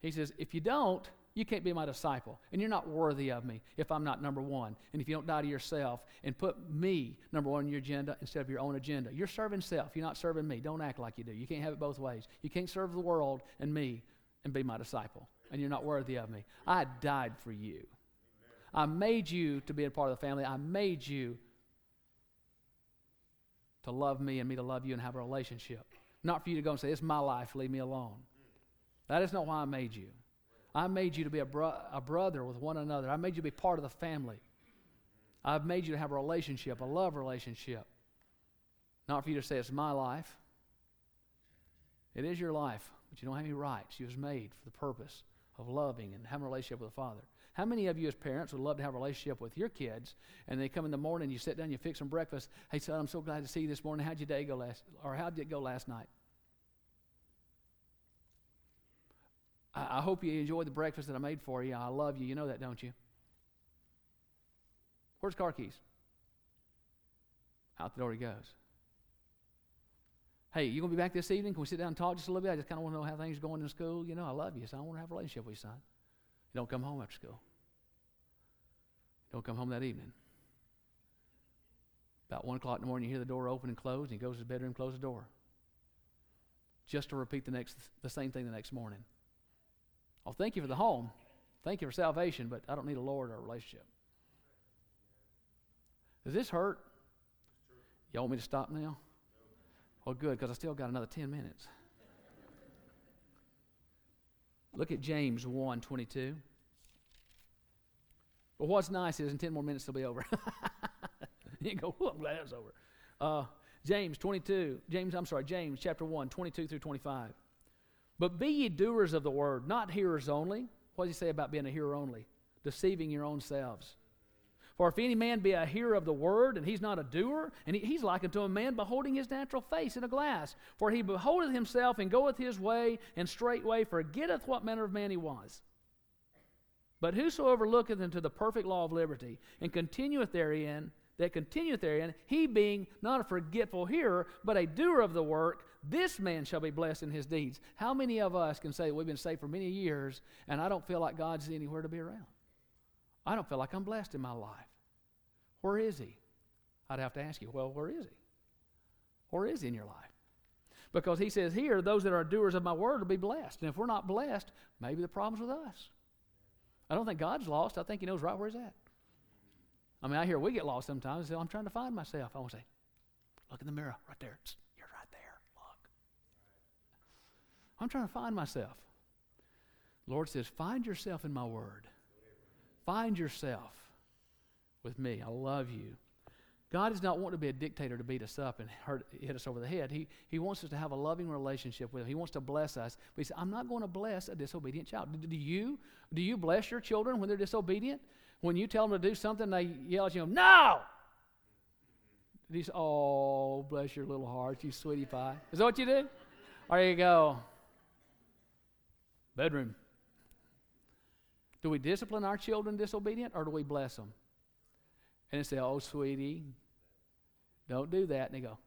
He says, If you don't, you can't be my disciple. And you're not worthy of me if I'm not number one. And if you don't die to yourself and put me number one on your agenda instead of your own agenda. You're serving self. You're not serving me. Don't act like you do. You can't have it both ways. You can't serve the world and me and be my disciple. And you're not worthy of me. I died for you. I made you to be a part of the family. I made you to love me and me to love you and have a relationship. Not for you to go and say, It's my life, leave me alone. That is not why I made you. I made you to be a, bro- a brother with one another. I made you to be part of the family. I've made you to have a relationship, a love relationship. Not for you to say it's my life. It is your life, but you don't have any rights. You was made for the purpose of loving and having a relationship with the Father. How many of you as parents would love to have a relationship with your kids and they come in the morning, you sit down, you fix them breakfast. Hey, son, I'm so glad to see you this morning. How'd your day go last, or how'd it go last night? I, I hope you enjoyed the breakfast that I made for you. I love you. You know that, don't you? Where's car keys? Out the door he goes. Hey, you gonna be back this evening? Can we sit down and talk just a little bit? I just kind of want to know how things are going in school. You know, I love you, so I want to have a relationship with you, son. You don't come home after school. You don't come home that evening. About one o'clock in the morning, you hear the door open and close, and he goes to his bedroom, close the door. Just to repeat the next, the same thing the next morning. Oh, thank you for the home. Thank you for salvation, but I don't need a Lord or a relationship. Does this hurt? Y'all want me to stop now? Well, good, because I still got another 10 minutes. Look at James 1 22. But what's nice is in 10 more minutes it'll be over. [LAUGHS] you go, oh, I'm glad it's over. Uh, James 22, James, I'm sorry, James chapter 1, 22 through 25. But be ye doers of the word, not hearers only. What does he say about being a hearer only? Deceiving your own selves. For if any man be a hearer of the word, and he's not a doer, and he, he's like unto a man beholding his natural face in a glass. For he beholdeth himself and goeth his way, and straightway forgetteth what manner of man he was. But whosoever looketh into the perfect law of liberty, and continueth therein, that continueth therein, he being not a forgetful hearer, but a doer of the work, this man shall be blessed in his deeds. How many of us can say we've been saved for many years, and I don't feel like God's anywhere to be around? I don't feel like I'm blessed in my life. Where is He? I'd have to ask you, well, where is He? Where is He in your life? Because He says here, those that are doers of my word will be blessed. And if we're not blessed, maybe the problem's with us. I don't think God's lost. I think He knows right where He's at. I mean, I hear we get lost sometimes. So I'm trying to find myself. I want to say, look in the mirror right there. You're right there. Look. I'm trying to find myself. Lord says, find yourself in my word. Find yourself with me. I love you. God does not want to be a dictator to beat us up and hurt, hit us over the head. He, he wants us to have a loving relationship with Him. He wants to bless us. But He said, I'm not going to bless a disobedient child. Do, do, you, do you bless your children when they're disobedient? When you tell them to do something, they yell at you, No! Do you Oh, bless your little heart, you sweetie pie. Is that what you do? There you go. Bedroom. Do we discipline our children disobedient or do we bless them? And they say, Oh, sweetie, don't do that. And they go,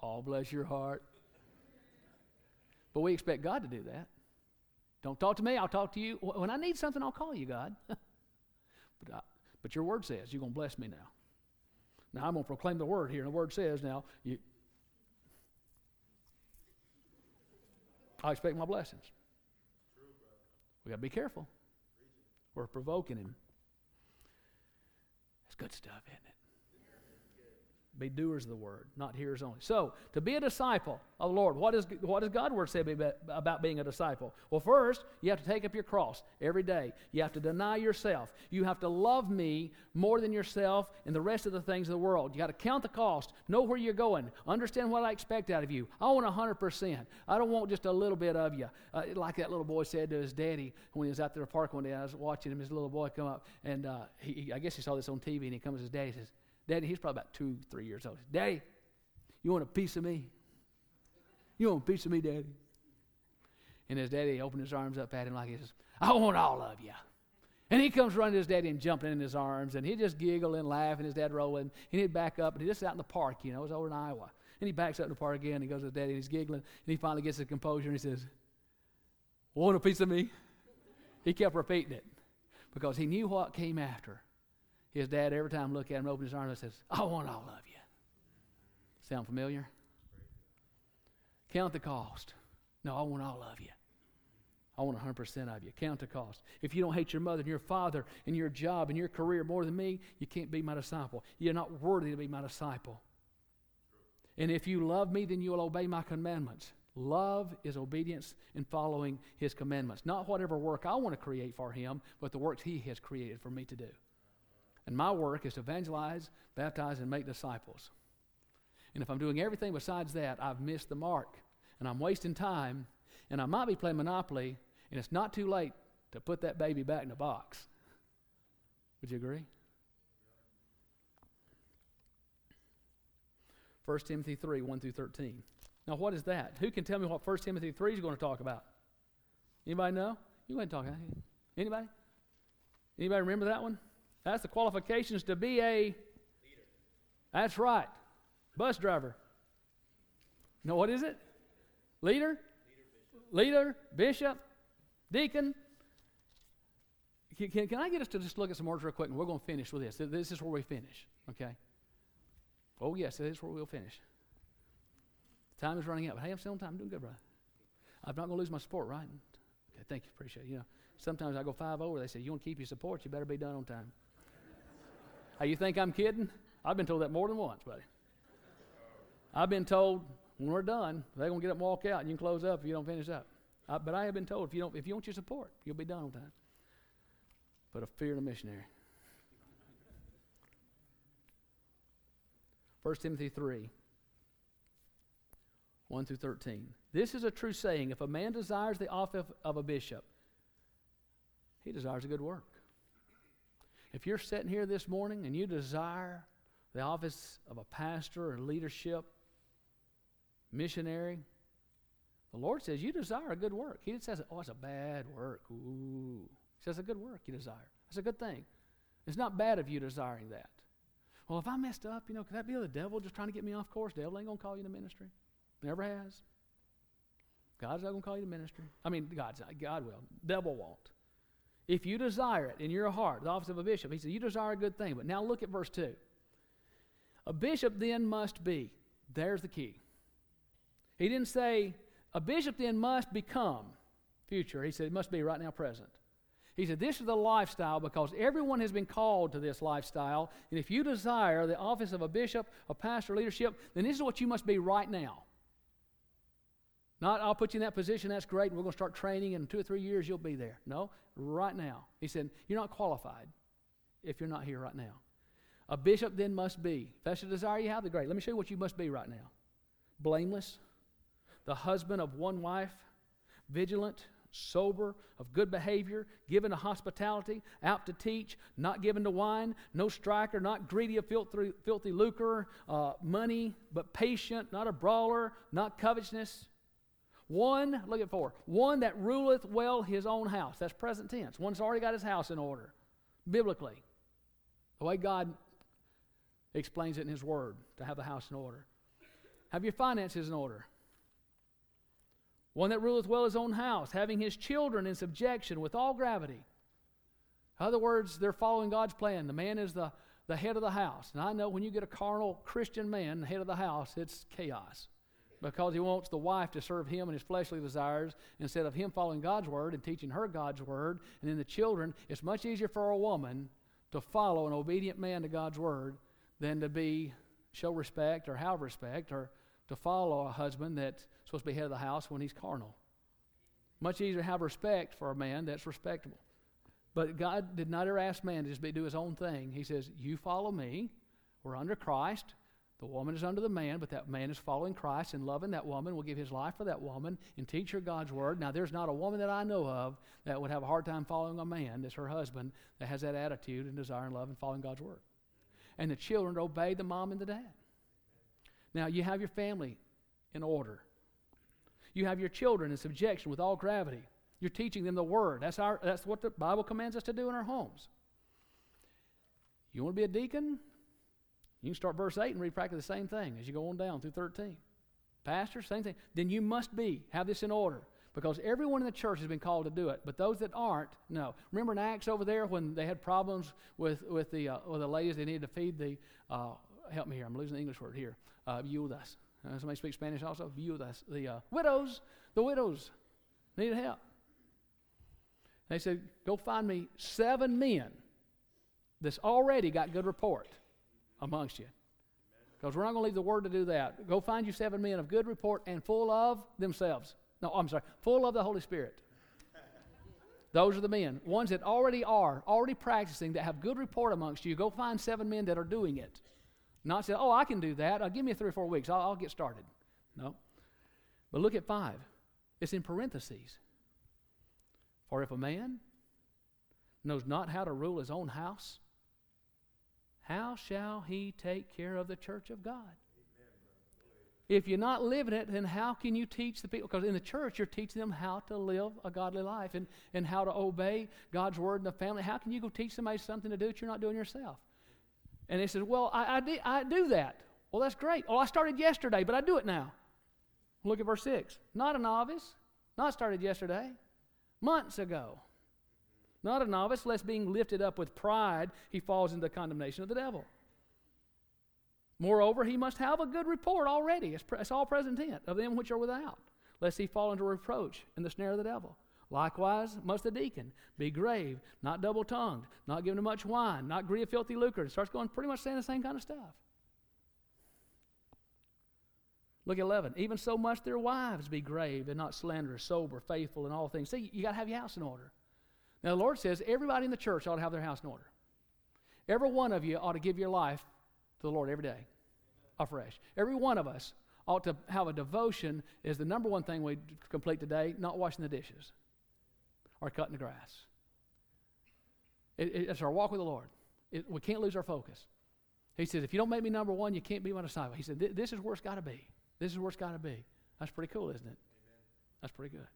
Oh, bless your heart. But we expect God to do that. Don't talk to me, I'll talk to you. When I need something, I'll call you, God. [LAUGHS] but, I, but your word says you're going to bless me now. Now, I'm going to proclaim the word here, and the word says now, you, I expect my blessings. We got to be careful. We're provoking him. It's good stuff, isn't it? Be doers of the word, not hearers only. So, to be a disciple of the Lord, what, is, what does God's word say about being a disciple? Well, first, you have to take up your cross every day. You have to deny yourself. You have to love me more than yourself and the rest of the things of the world. You got to count the cost, know where you're going, understand what I expect out of you. I want 100%. I don't want just a little bit of you. Uh, like that little boy said to his daddy when he was out there at the park one day. I was watching him, his little boy come up, and uh, he, I guess he saw this on TV, and he comes to his daddy and says, Daddy, he's probably about two, three years old. Daddy, you want a piece of me? You want a piece of me, Daddy? And his daddy opened his arms up at him like he says, I want all of you. And he comes running to his daddy and jumping in his arms, and he'd just giggle and laugh, and his dad rolling, and he'd back up, and he's just out in the park, you know, it was over in Iowa. And he backs up in the park again, and he goes to his daddy, and he's giggling, and he finally gets his composure, and he says, Want a piece of me? He kept repeating it because he knew what came after. His dad, every time look at him, open his arms and says, I want all of you. Sound familiar? Count the cost. No, I want all of you. I want 100% of you. Count the cost. If you don't hate your mother and your father and your job and your career more than me, you can't be my disciple. You're not worthy to be my disciple. And if you love me, then you will obey my commandments. Love is obedience in following his commandments. Not whatever work I want to create for him, but the works he has created for me to do. And my work is to evangelize, baptize, and make disciples. And if I'm doing everything besides that, I've missed the mark. And I'm wasting time. And I might be playing Monopoly, and it's not too late to put that baby back in the box. Would you agree? 1 Timothy 3 1 through 13. Now, what is that? Who can tell me what 1 Timothy 3 is going to talk about? Anybody know? You go ahead and talk. Anybody? Anybody remember that one? That's the qualifications to be a leader. That's right. Bus driver. No, what is it? Leader? Leader, bishop, deacon. Can, can, can, I get us to just look at some words real quick and we're going to finish with this. This is where we finish, okay? Oh, yes, this is where we'll finish. Time is running out. But hey, I'm still on time. I'm doing good, brother. I'm not going to lose my support, right? Okay, thank you. Appreciate it. You know, sometimes I go five over. They say, you want to keep your support, you better be done on time. Hey, you think I'm kidding? I've been told that more than once, buddy. I've been told when we're done, they're going to get up and walk out, and you can close up if you don't finish up. I, but I have been told if you don't, if you want your support, you'll be done on time. but a fear in a missionary. 1 Timothy 3 1 through 13. This is a true saying. If a man desires the office of a bishop, he desires a good work. If you're sitting here this morning and you desire the office of a pastor or leadership, missionary, the Lord says you desire a good work. He says, oh, it's a bad work. Ooh. He says, a good work you desire. That's a good thing. It's not bad of you desiring that. Well, if I messed up, you know, could that be the devil just trying to get me off course? Devil ain't going to call you to ministry. Never has. God's not going to call you to ministry. I mean, God's not. God will. Devil won't. If you desire it in your heart, the office of a bishop, he said, you desire a good thing. But now look at verse 2. A bishop then must be. There's the key. He didn't say, a bishop then must become future. He said, it must be right now present. He said, This is the lifestyle because everyone has been called to this lifestyle. And if you desire the office of a bishop, a pastor, leadership, then this is what you must be right now. Not, I'll put you in that position, that's great, and we're going to start training, and in two or three years you'll be there. No, right now. He said, You're not qualified if you're not here right now. A bishop then must be. If that's the desire you have, the great. Let me show you what you must be right now blameless, the husband of one wife, vigilant, sober, of good behavior, given to hospitality, out to teach, not given to wine, no striker, not greedy of filthy, filthy lucre, uh, money, but patient, not a brawler, not covetousness. One, look at four, one that ruleth well his own house. That's present tense. One's already got his house in order, biblically. The way God explains it in his word, to have the house in order. Have your finances in order. One that ruleth well his own house, having his children in subjection with all gravity. In other words, they're following God's plan. The man is the, the head of the house. And I know when you get a carnal Christian man, the head of the house, it's chaos because he wants the wife to serve him and his fleshly desires instead of him following God's word and teaching her God's word. And then the children, it's much easier for a woman to follow an obedient man to God's word than to be show respect or have respect or to follow a husband that's supposed to be head of the house when he's carnal. Much easier to have respect for a man that's respectable. But God did not ever ask man to just be, do his own thing. He says, You follow me. We're under Christ. The woman is under the man, but that man is following Christ and loving that woman, will give his life for that woman and teach her God's word. Now, there's not a woman that I know of that would have a hard time following a man that's her husband that has that attitude and desire and love and following God's word. And the children obey the mom and the dad. Now, you have your family in order. You have your children in subjection with all gravity. You're teaching them the Word. That's, our, that's what the Bible commands us to do in our homes. You want to be a deacon? You can start verse 8 and read practically the same thing as you go on down through 13. Pastor, same thing. Then you must be, have this in order. Because everyone in the church has been called to do it, but those that aren't, no. Remember in Acts over there when they had problems with, with, the, uh, with the ladies, they needed to feed the, uh, help me here, I'm losing the English word here, uh, viudas. Uh, somebody speak Spanish also? Viudas. The uh, widows, the widows needed help. They said, go find me seven men that's already got good report amongst you. Because we're not going to leave the word to do that. Go find you seven men of good report and full of themselves. No, I'm sorry, full of the Holy Spirit. Those are the men. Ones that already are, already practicing, that have good report amongst you. Go find seven men that are doing it. Not say, oh, I can do that. Uh, give me three or four weeks. I'll, I'll get started. No. But look at five. It's in parentheses. For if a man knows not how to rule his own house, how shall he take care of the church of God? If you're not living it, then how can you teach the people? Because in the church, you're teaching them how to live a godly life and, and how to obey God's word in the family. How can you go teach somebody something to do that you're not doing yourself? And they says, Well, I, I, do, I do that. Well, that's great. Well, I started yesterday, but I do it now. Look at verse 6. Not a novice, not started yesterday, months ago. Not a novice, lest being lifted up with pride, he falls into the condemnation of the devil. Moreover, he must have a good report already. It's, pre- it's all present tense of them which are without, lest he fall into reproach in the snare of the devil. Likewise, must the deacon be grave, not double tongued, not given to much wine, not greedy of filthy lucre. It starts going pretty much saying the same kind of stuff. Look at 11. Even so must their wives be grave and not slanderous, sober, faithful in all things. See, you got to have your house in order. Now, the Lord says everybody in the church ought to have their house in order. Every one of you ought to give your life to the Lord every day, afresh. Every one of us ought to have a devotion is the number one thing we complete today, not washing the dishes or cutting the grass. It, it, it's our walk with the Lord. It, we can't lose our focus. He says, if you don't make me number one, you can't be my disciple. He said, this is where it's got to be. This is where it's got to be. That's pretty cool, isn't it? Amen. That's pretty good.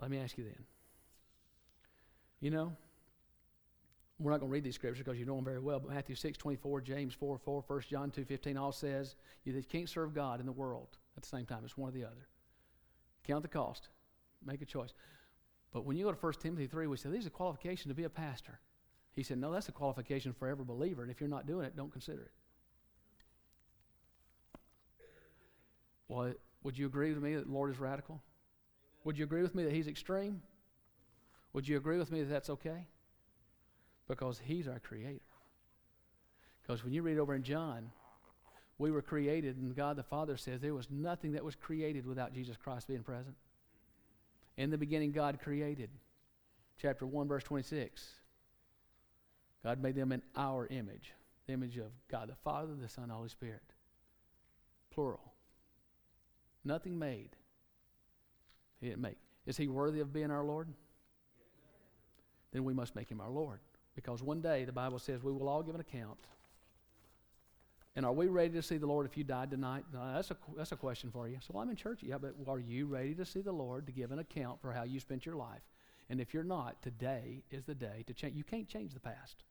Let me ask you then. You know, we're not going to read these scriptures because you know them very well, but Matthew 6, 24, James 4, 4, 1 John 2, 15 all says you can't serve God in the world at the same time. It's one or the other. Count the cost. Make a choice. But when you go to 1 Timothy 3, we say, these are qualifications to be a pastor. He said, No, that's a qualification for every believer, and if you're not doing it, don't consider it. Well, would you agree with me that the Lord is radical? Would you agree with me that He's extreme? Would you agree with me that that's okay? Because He's our Creator. Because when you read over in John, we were created, and God the Father says there was nothing that was created without Jesus Christ being present. In the beginning, God created. Chapter 1, verse 26. God made them in our image, the image of God the Father, the Son, the Holy Spirit. Plural. Nothing made. He didn't make. Is he worthy of being our Lord? Then we must make him our Lord. Because one day the Bible says we will all give an account. And are we ready to see the Lord if you died tonight? No, that's, a, that's a question for you. So well, I'm in church. Yeah, but are you ready to see the Lord to give an account for how you spent your life? And if you're not, today is the day to change. You can't change the past.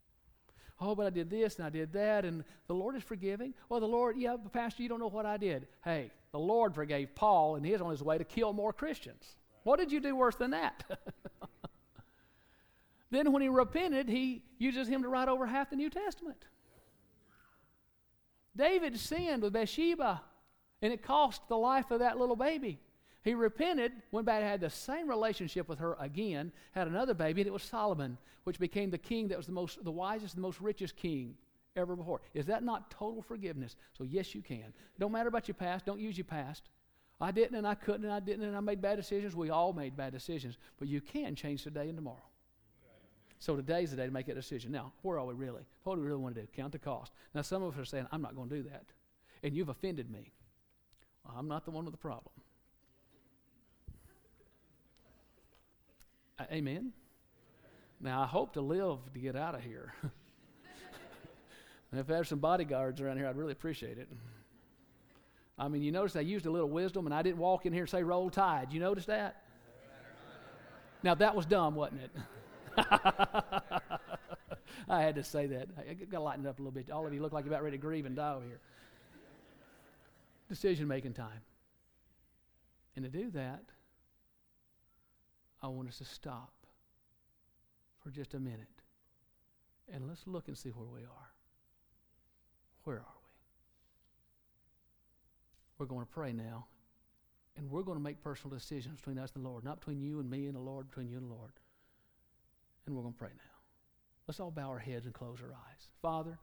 Oh, but I did this and I did that, and the Lord is forgiving. Well, the Lord, yeah, Pastor, you don't know what I did. Hey, the Lord forgave Paul, and he he's on his way to kill more Christians. What did you do worse than that? [LAUGHS] then, when he repented, he uses him to write over half the New Testament. David sinned with Bathsheba, and it cost the life of that little baby. He repented, went back had the same relationship with her again, had another baby, and it was Solomon, which became the king that was the most the wisest, the most richest king ever before. Is that not total forgiveness? So yes, you can. Don't matter about your past, don't use your past. I didn't and I couldn't and I didn't and I made bad decisions. We all made bad decisions. But you can change today and tomorrow. So today's the day to make that decision. Now, where are we really? What do we really want to do? Count the cost. Now, some of us are saying, I'm not going to do that. And you've offended me. Well, I'm not the one with the problem. Amen? Now, I hope to live to get out of here. [LAUGHS] if there's some bodyguards around here, I'd really appreciate it. I mean, you notice I used a little wisdom and I didn't walk in here and say roll tide. You notice that? Now, that was dumb, wasn't it? [LAUGHS] I had to say that. I got to lighten it up a little bit. All of you look like you're about ready to grieve and die over here. Decision making time. And to do that, I want us to stop for just a minute and let's look and see where we are. Where are we? We're going to pray now, and we're going to make personal decisions between us and the Lord, not between you and me and the Lord, between you and the Lord. And we're going to pray now. Let's all bow our heads and close our eyes. Father,